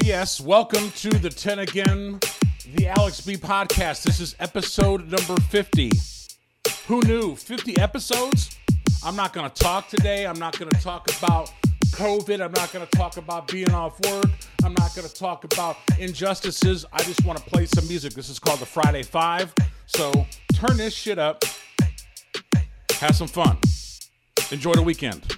Oh, yes. Welcome to the 10 Again, the Alex B podcast. This is episode number 50. Who knew? 50 episodes? I'm not going to talk today. I'm not going to talk about COVID. I'm not going to talk about being off work. I'm not going to talk about injustices. I just want to play some music. This is called the Friday Five. So turn this shit up. Have some fun. Enjoy the weekend.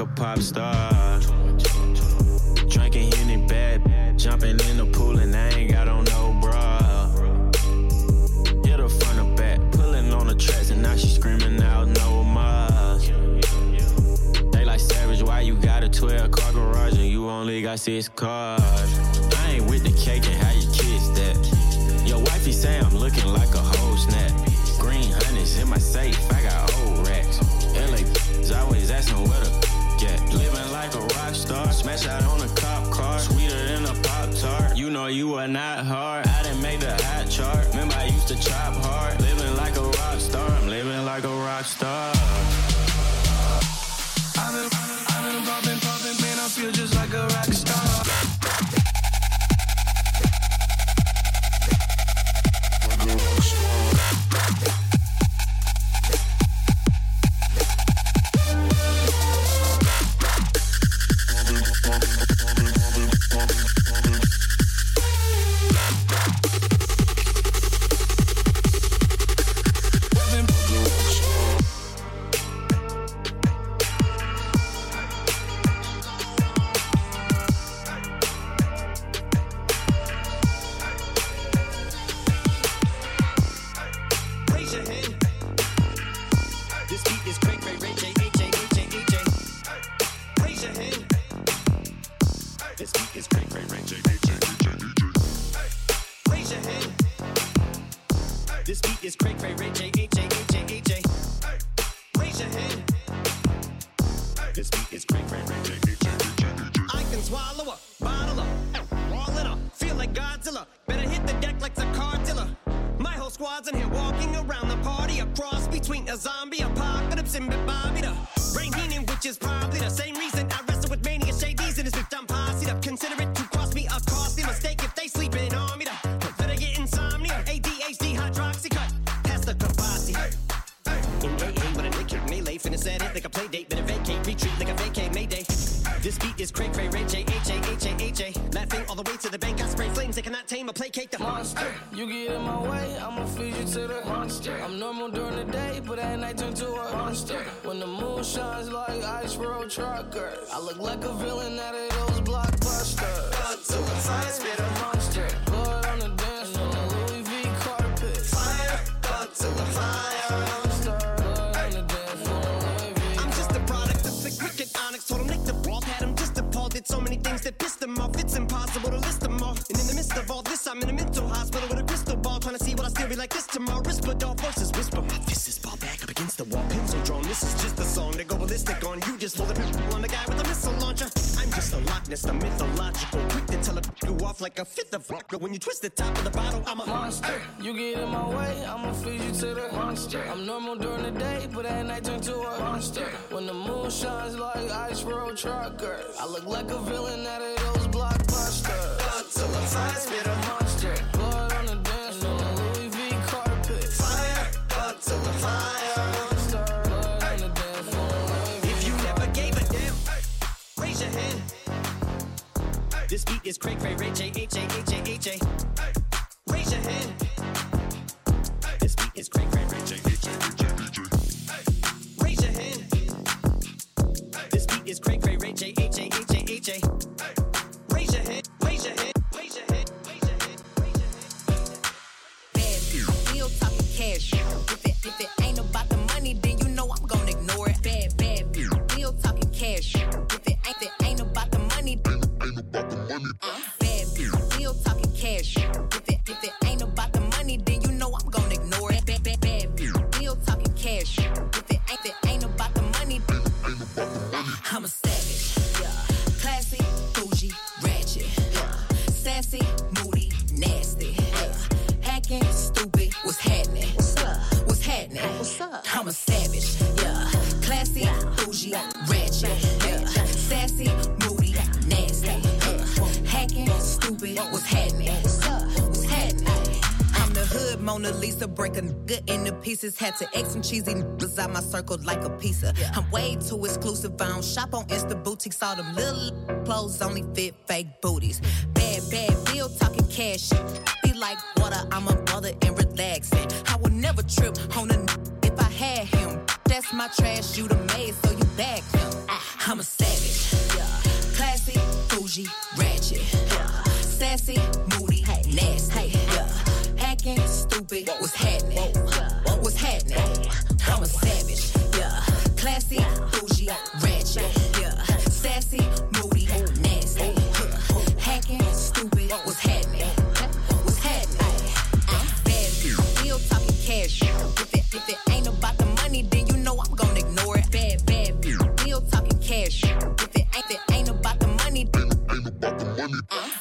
like a pop star. Drinking Henny bad, jumping in the pool and I ain't got on no bra. Hit her front or back, pulling on the tracks and now she's screaming out no more. They like savage, why you got a 12 car garage and you only got six cars? To a monster. When the moon shines like ice road truckers, I look like a villain out of those. Just a Loch Ness, the mythological. Quick to tell a you off like a fifth of vodka. When you twist the top of the bottle, I'm a monster. You get in my way, I'ma feed you to the monster. I'm normal during the day, but at night turn to a monster. When the moon shines like ice road truckers, I look like a villain out of those blockbusters. Godzilla, fire spitter, monster. This beat is Craig Ray Ray J H A H A H A. Raise your hand. This beat is Craig Ray Ray pieces. Had to X some cheesy niggas out my circle like a pizza. I'm way too exclusive. I don't shop on Insta boutiques. All them little clothes only fit fake booties. Bad, bad bill talking cash. Be like water, I'm a mother and relaxing. I would never trip on a n- if I had him. That's my trash, you the maid, so you back him. Ah, I'm a savage. Yeah. Classy, bougie, ratchet. Yeah. Sassy, moody, nasty. Yeah. Hacking, stupid, what's happening? What's happening? I'm a savage. Yeah. Classy, bougie, ratchet. Yeah. Sassy, moody, nasty. Yeah. Hacking, stupid, what's happening? What's happening? Bad bitch, still talking cash. If it, if it ain't about the money, then you know I'm gonna ignore it. Bad, bad still talking cash. If it ain't, if it ain't about the money, bad bitch,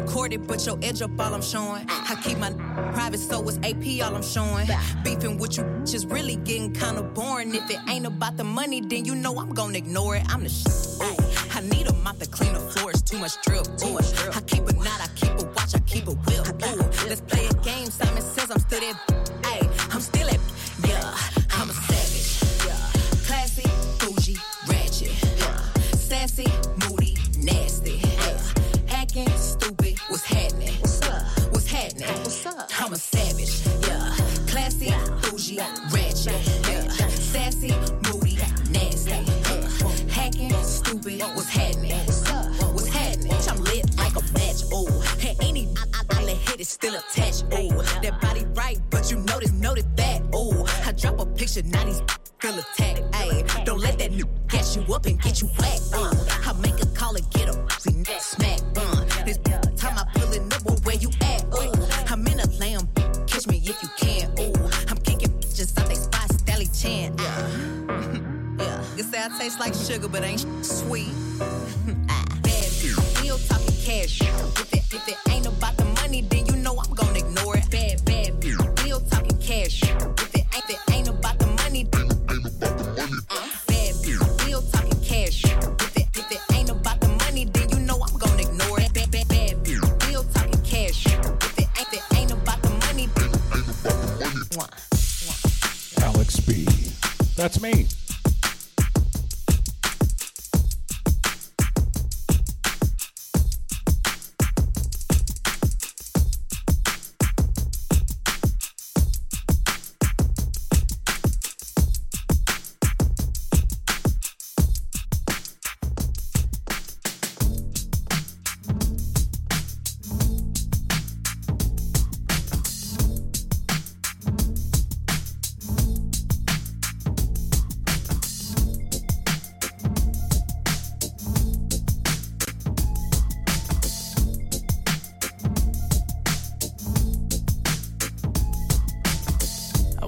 Eat me and record it, but your edge up all I'm showing. I keep my private, so it's AP all I'm showing. Beefing with you just really getting kinda boring. If it ain't about the money, then you know I'm gonna ignore it. I'm the shit. I need a mop to clean the floors, too much drip. Ooh. I keep a knot, I keep a watch, I keep a whip. Ooh. Let's play a game. Simon says I'm still that. Stupid. What's happening?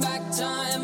back time.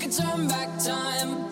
could turn back time.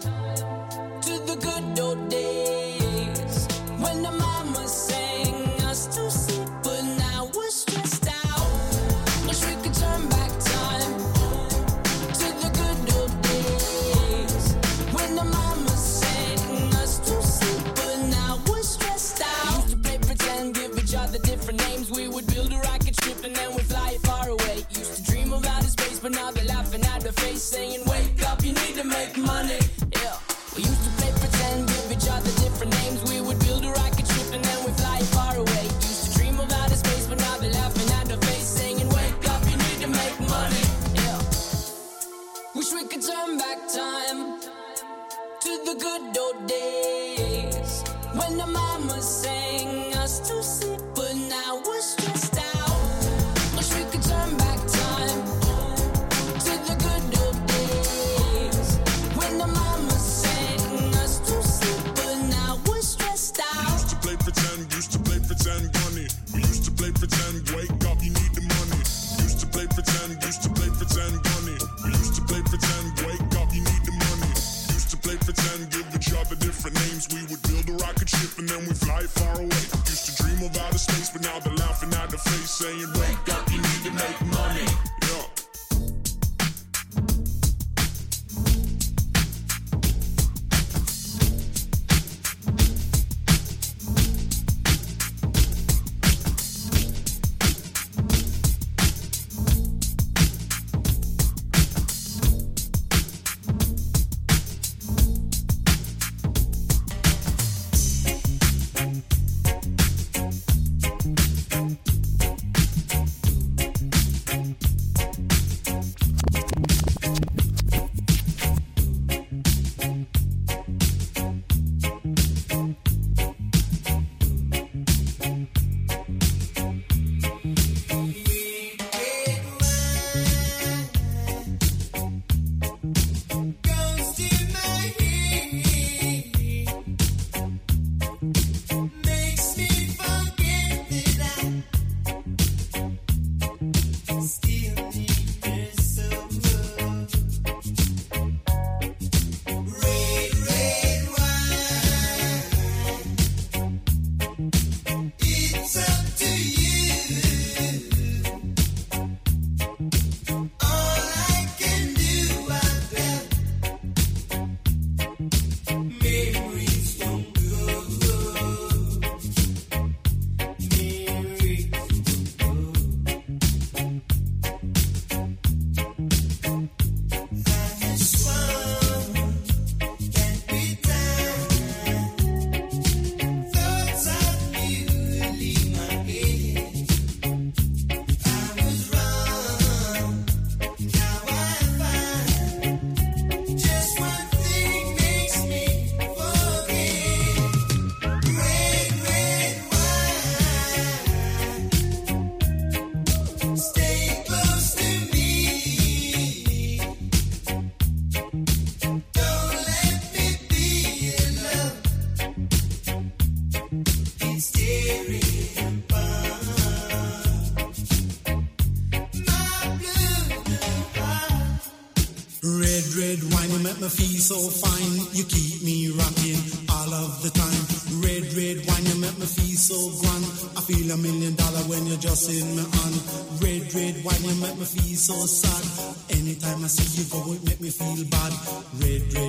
make me feel so sad. Anytime I see you go, it make me feel bad. Red, red.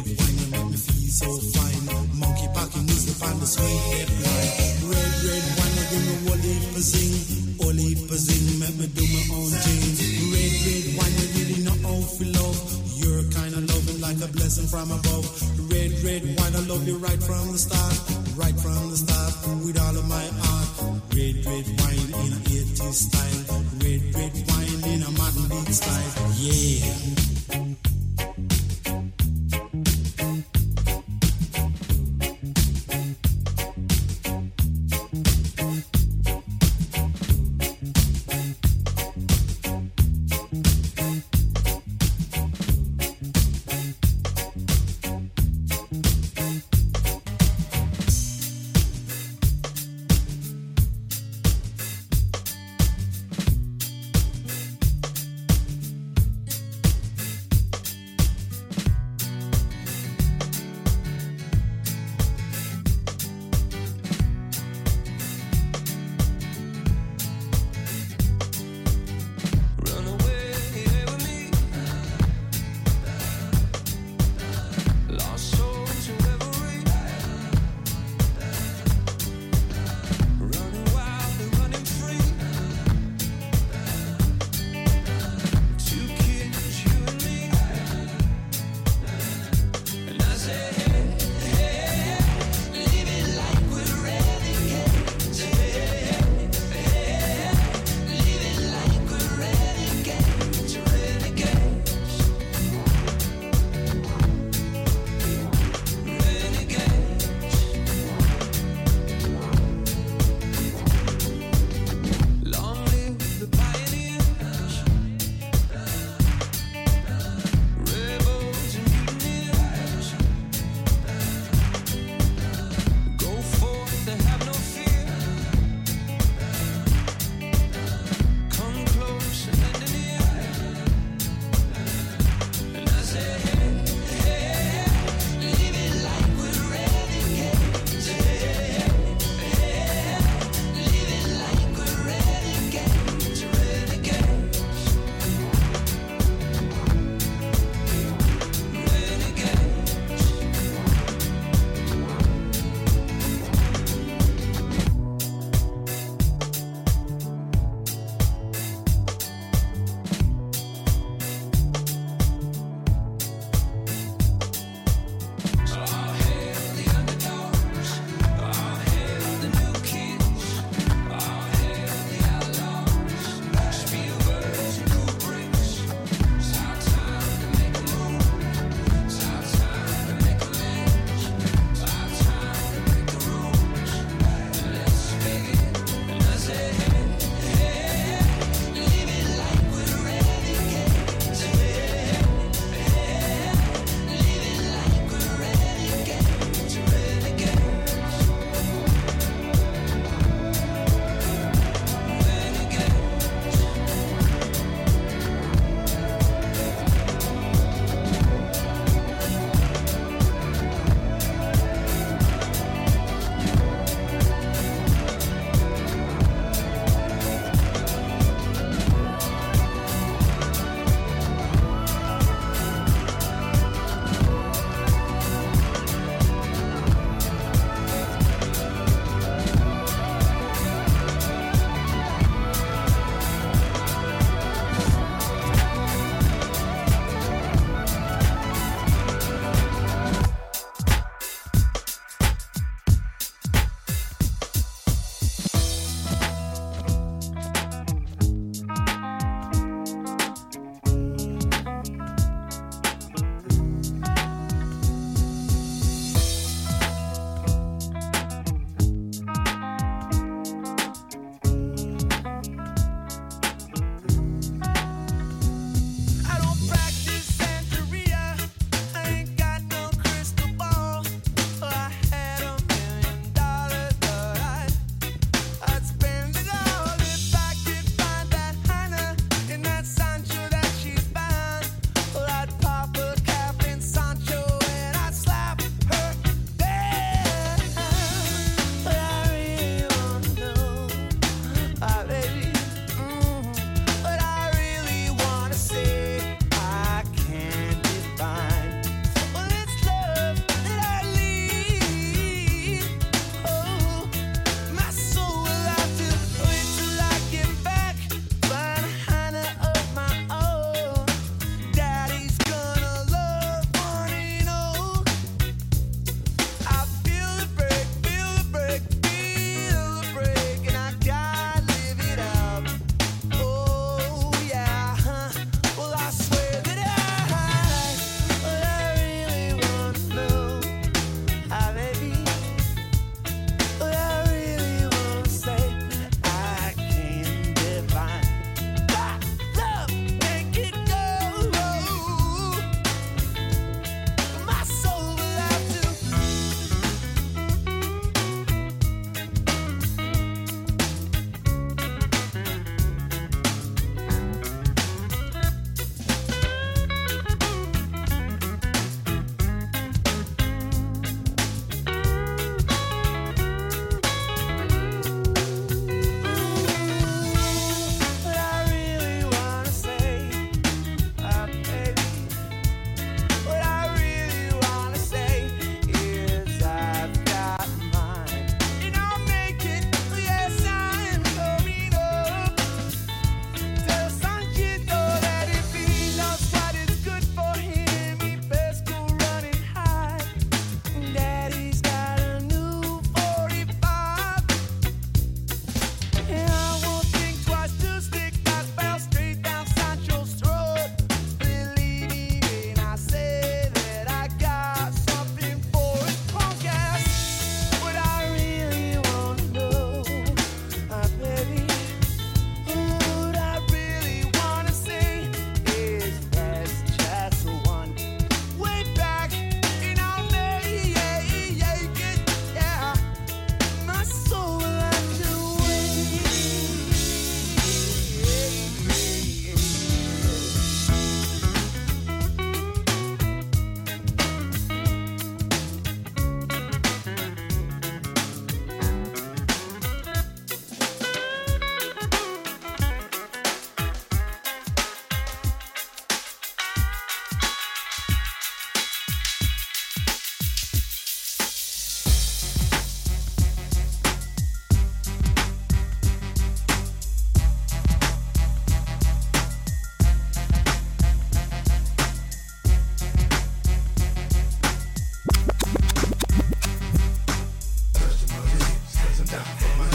down for my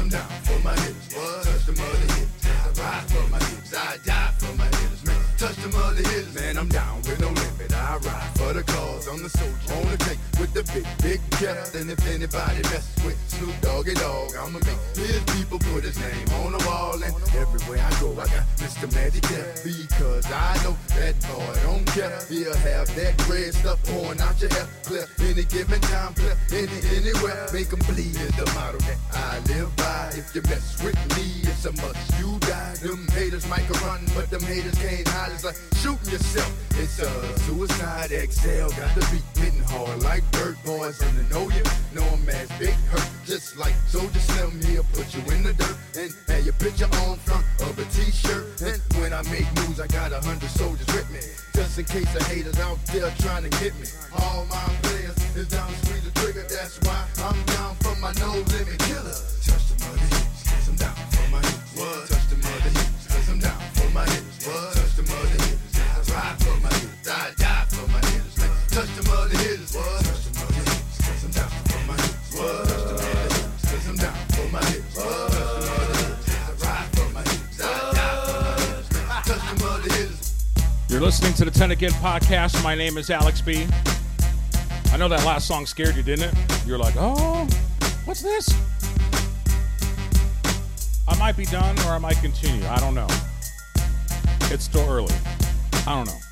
I'm down for my I for my. I die for my hips. Man. Man, I'm down for the cause. The soldier on the tank with the big, big chest. And if anybody mess with Snoop Doggy Dogg, I'ma make his people put his name on the wall. And everywhere I go, I got Mr. Magic Death. Because I know that boy don't care. He'll have that red stuff pouring out your hair. Clear any given time, clear any, anywhere. Make 'em bleed is the motto that I live by. If you mess with me, it's a must. You die. Them haters might run, but them haters can't hide. It's like shooting yourself. It's a suicide XL. Got the beat hitting hard like dirt boys. And to know you, know I'm as big hurt. Just like Soldier Slim here, put you in the dirt. And have your picture on front of a t-shirt. And when I make moves, I got a hundred soldiers with me. Just in case the haters out there trying to get me. All my players is down to squeeze the trigger. That's why I'm down for my no limit killer. You're listening to the 10 Again podcast. My name is Alex B. I know that last song scared you, didn't it? You're like, oh, what's this? I might be done or I might continue. I don't know. It's still early. I don't know.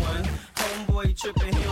One. Homeboy tripping, he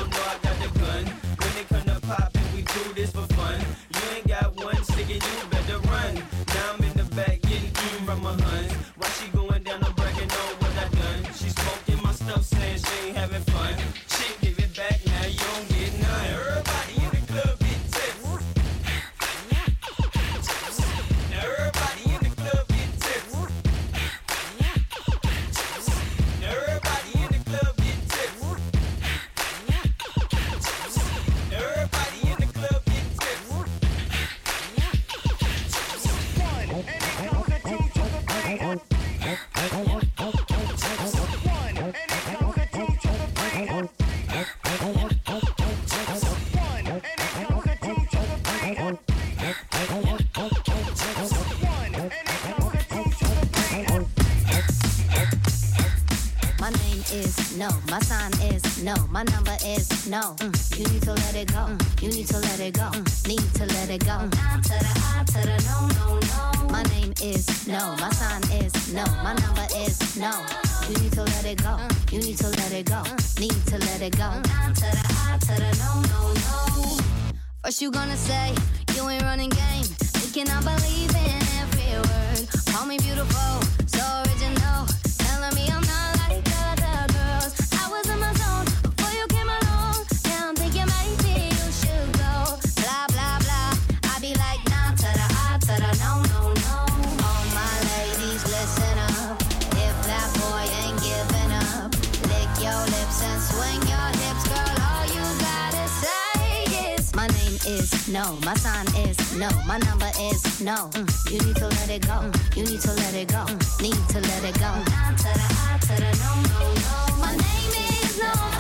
is no. My sign is no. My number is no. Mm, you need to let it go. Mm, you need to let it go. Mm, need to let it go. To the to the no no no. My name is no.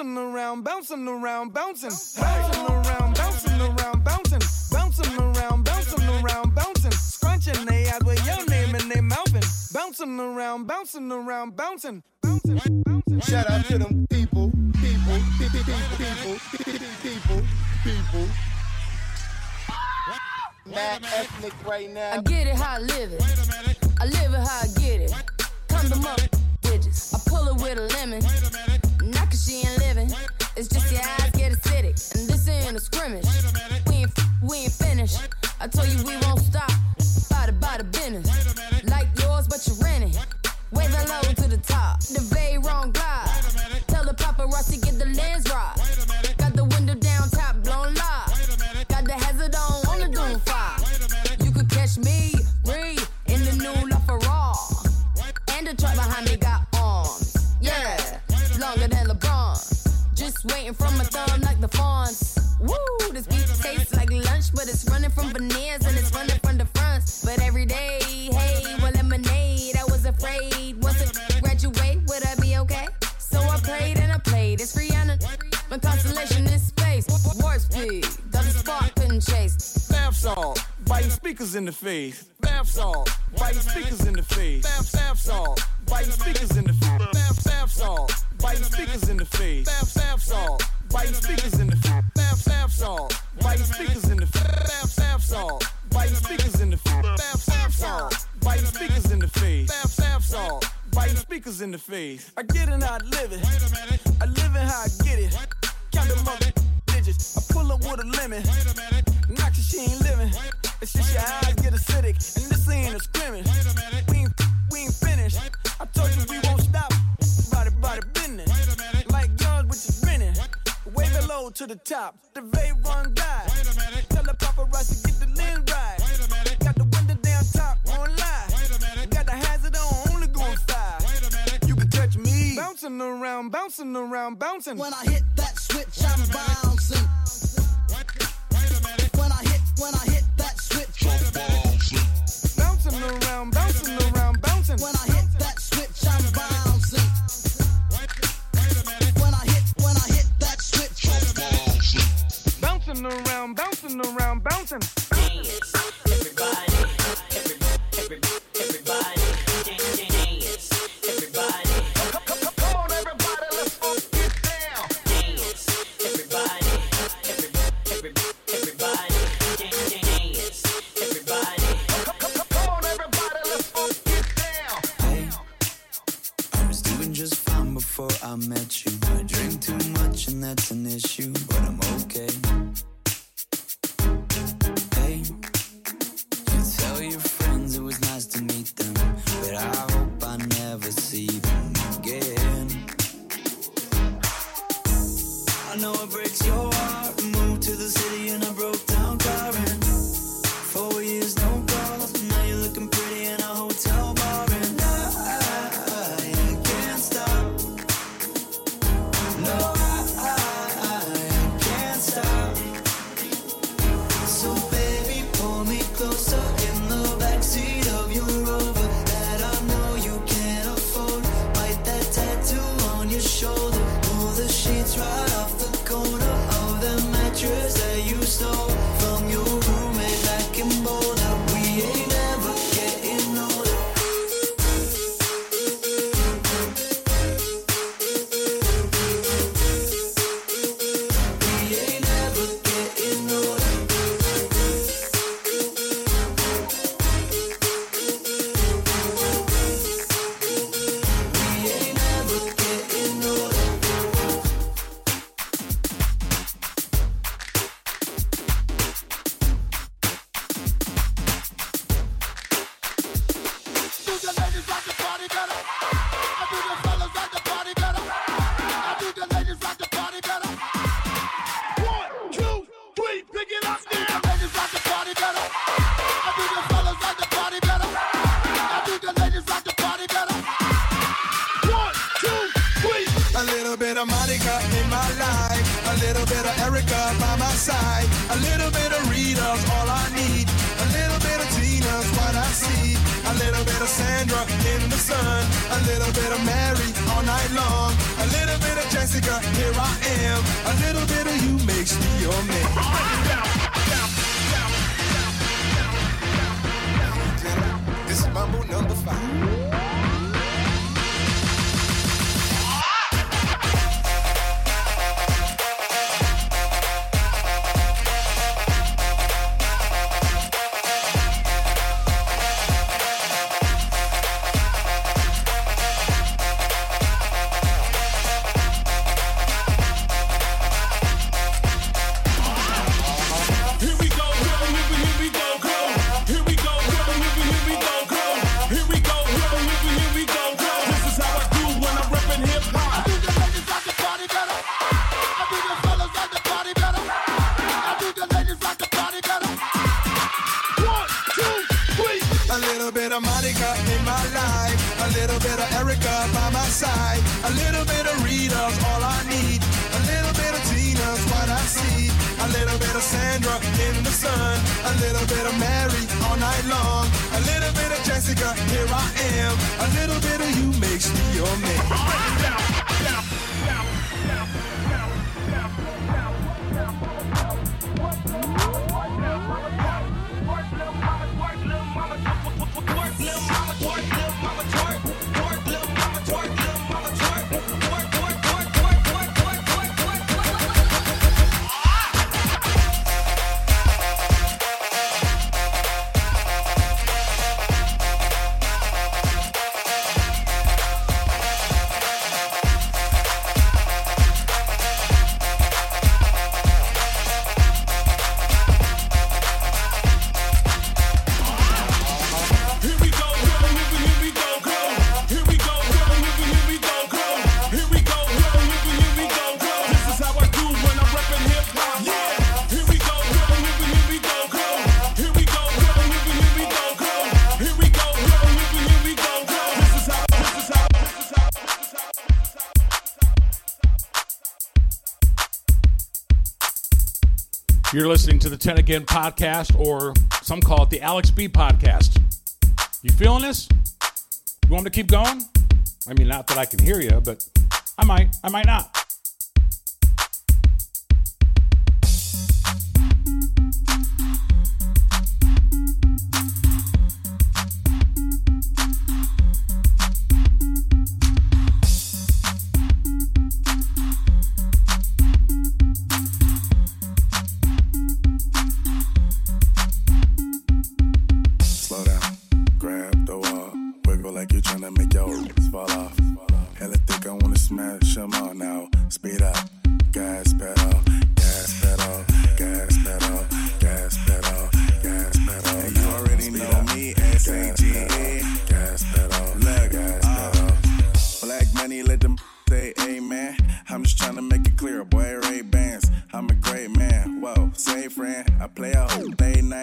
Bouncing around, bouncing around, bouncing, bouncing around, bouncing around, bouncing, bouncing around, bouncing around, bouncing, scrunching they eyes with your name and they mouthing. Bouncing around, bouncing around, bouncing, bouncing, bouncing. Shout out to them people, people, people, people, people, people, people. Mad ethnic right now. I get it how I live it. I live it how I get it. Come to my bitches. I pull it with a lemon. Not cause she ain't living. It's just your eyes get acidic. And this ain't a scrimmage. We ain't, we ain't finished. I told you we won't stop. By the business. Like yours, but you're renting. Way the low to the top. The very wrong Just from my thumb like the fawns. Woo, this beat tastes like lunch, but it's running from veneers and it's running from the fronts. But every day, hey, well, lemonade. I was afraid once I graduate, would I be okay? So I prayed and I played. It's Rihanna. My constellation is space. Warp speed, the spark couldn't chase. Bath salt, biting speakers in the face. Bath salt, biting speakers in the face. Bath, salt, biting speakers in the face. Bath salt, biting speakers in the face. Bath, bath salt, biting speakers in the face. Bath, bath salt, biting speakers in the face. Bath, bath salt, biting speakers in the face. Bath, bath salt, biting speakers in the face. Bath, bath salt, biting speakers in the face. I get it how I live it. I live it how I get it. Count them up digits. I pull up with a lemon. Knock she ain't living. It's just your eyes get acidic. And this ain't a scrimmage. We ain't, we ain't finished. I told you we won't stop. To the top. The vape run guy. Tell the paparazzi get the lens right. Wait a minute. Got the window down top on live. Got the hazard on, only going five. You can touch me. Bouncing around, bouncing around, bouncing. When I hit that switch, I'm bouncing. Wait, wait a minute. When I hit, when I hit that switch, I'm bouncing. bouncing around, bouncing around, bouncing. When I hit that switch, I'm bouncing. bouncing around, bouncing around, bouncing. Dance. Everybody, everybody, everybody. I moved to the city and I broke down. Jessica, here I am. A little bit of you makes me your man. This is Mambo number five. 10 Again podcast, or some call it the Alex B podcast. You feeling this? You want me to keep going? I mean, not that I can hear you, but I might, I might not.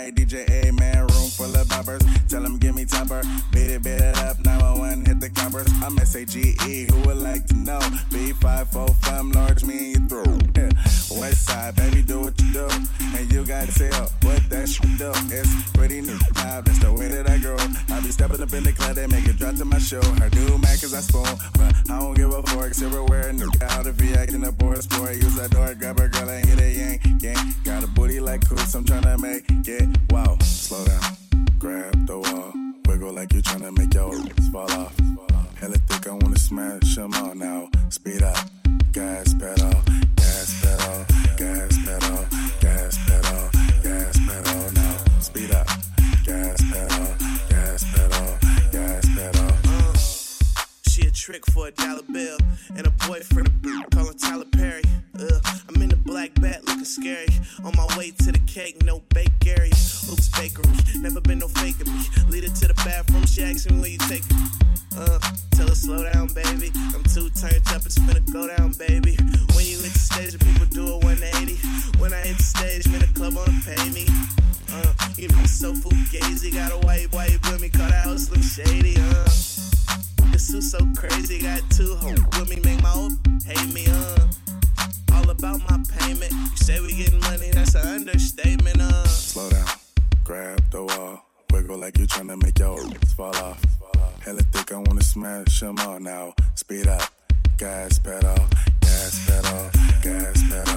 Night DJ, amen. Room full of boppers. Tell them give me topper. Beat it, beat it up. 911, hit the coppers. I'm S-A-G-E. Who would like to know? B545, large me in your throat. Yeah. West side, baby, do what you do. You gotta tell what that shit do. It's pretty new. That's the way that I grow. I be stepping up in the club, they make it drop to my show. Her do Mac cause I spoon. But I don't give a fork, silverware, new out if he acting a boy sport. Use that door, grab a girl and hit a yank, yank. Got a booty like Coots, I'm tryna make it wow. Slow down, grab the wall. Wiggle like you're trying to make your fall off. Hella thick, I wanna smash them all now. Speed up, gas pedal, gas pedal, gas pedal, trick for a dollar bill and a boyfriend call him Tyler Perry. Ugh, I'm in the black bat looking scary. On my way to the cake, no bakery. Oops, bakery. Never been no faking me. Lead her to the bathroom, she asks me where you take me. Uh, tell her slow down, baby. I'm too turned up, it's finna go down, baby. When you hit the stage, the people do a 180. When I hit the stage, man, the club wanna pay me. Uh, you know, so fugazi. Got a white, white with me, call that house Slim Shady, uh. The suit so crazy, got two hoes with me, make my old hate me, uh. All about my payment. You say we getting money, that's an understatement, uh. Slow down, grab the wall. Wiggle like you tryna make your fall off. Hella thick, I wanna smash them all now. Speed up, gas pedal, gas pedal, gas pedal,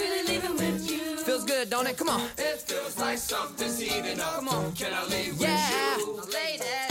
Don't it? Come on. It feels like something's heating up. Come on. Can I leave yeah. with you? Ladies.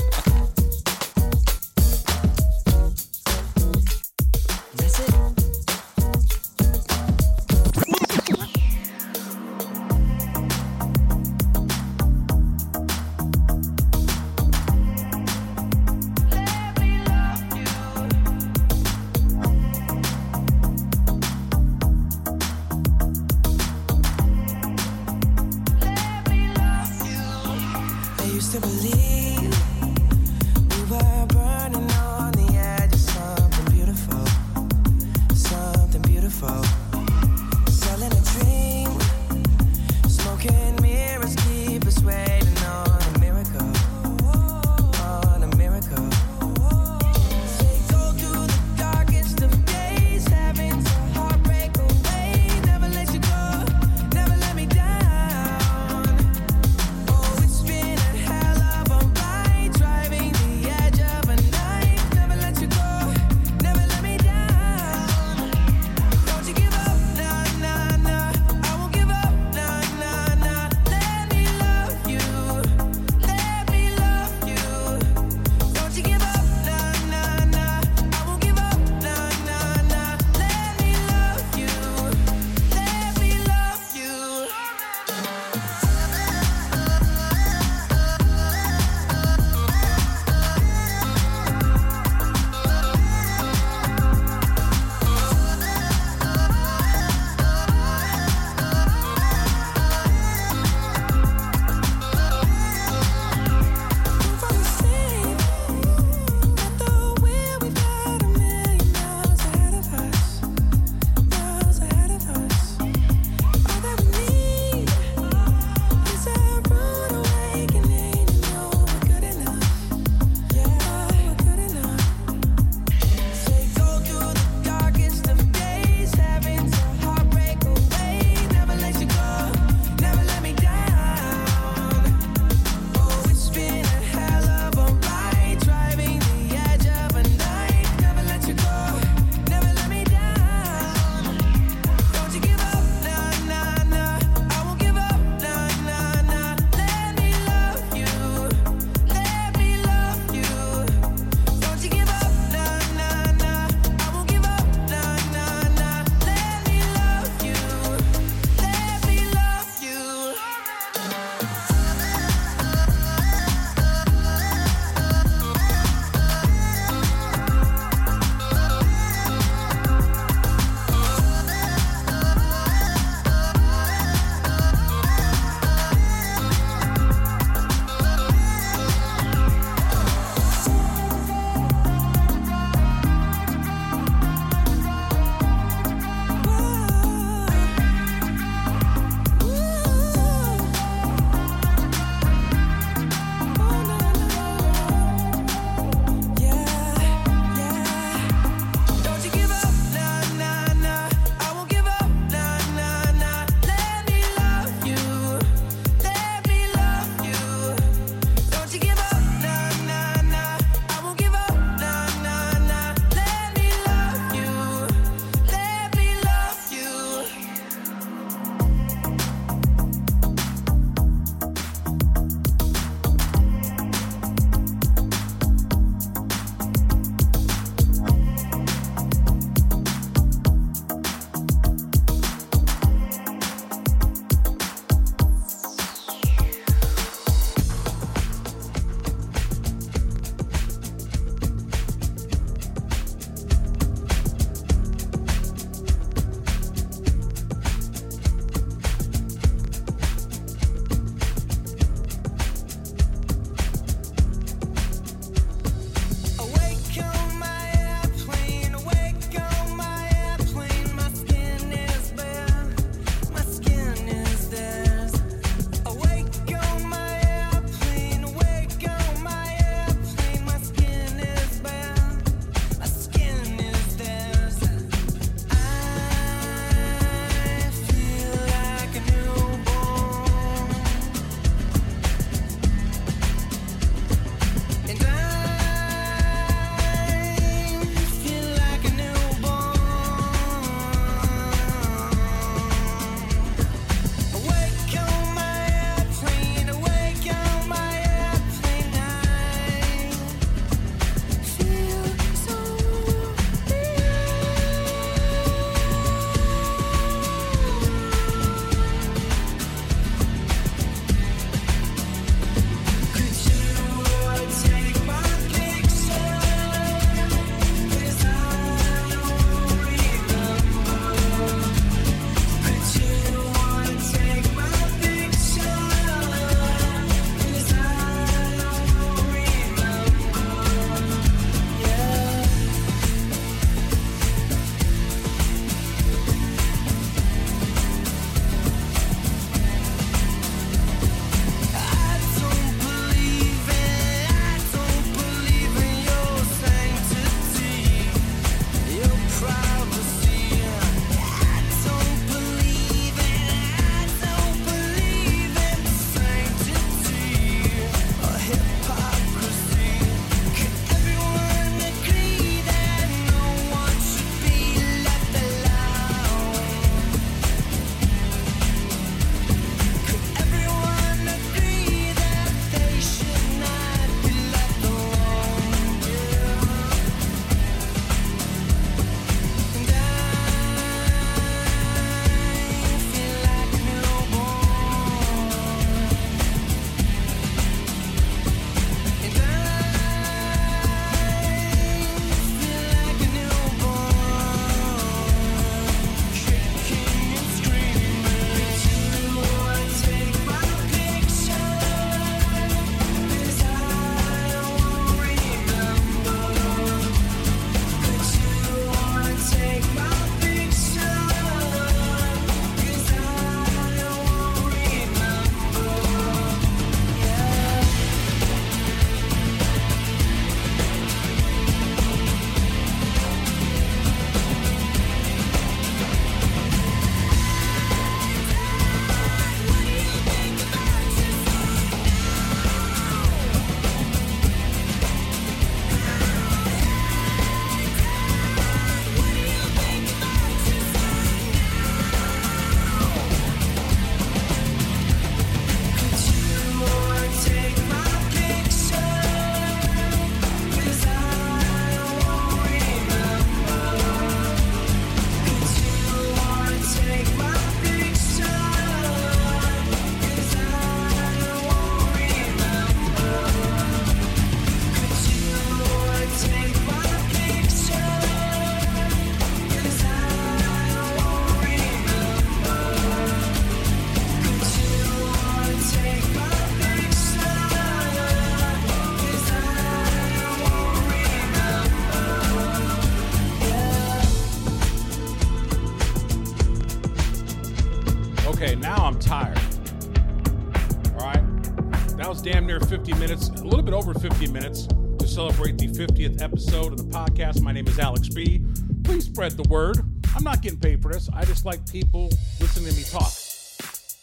just like people listening to me talk.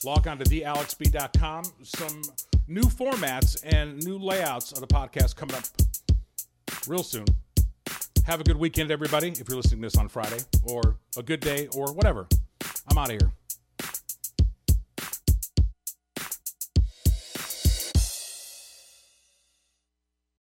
Log on to thealexb.com. Some new formats and new layouts of the podcast coming up real soon. Have a good weekend, everybody, if you're listening to this on Friday, or a good day, or whatever. I'm out of here.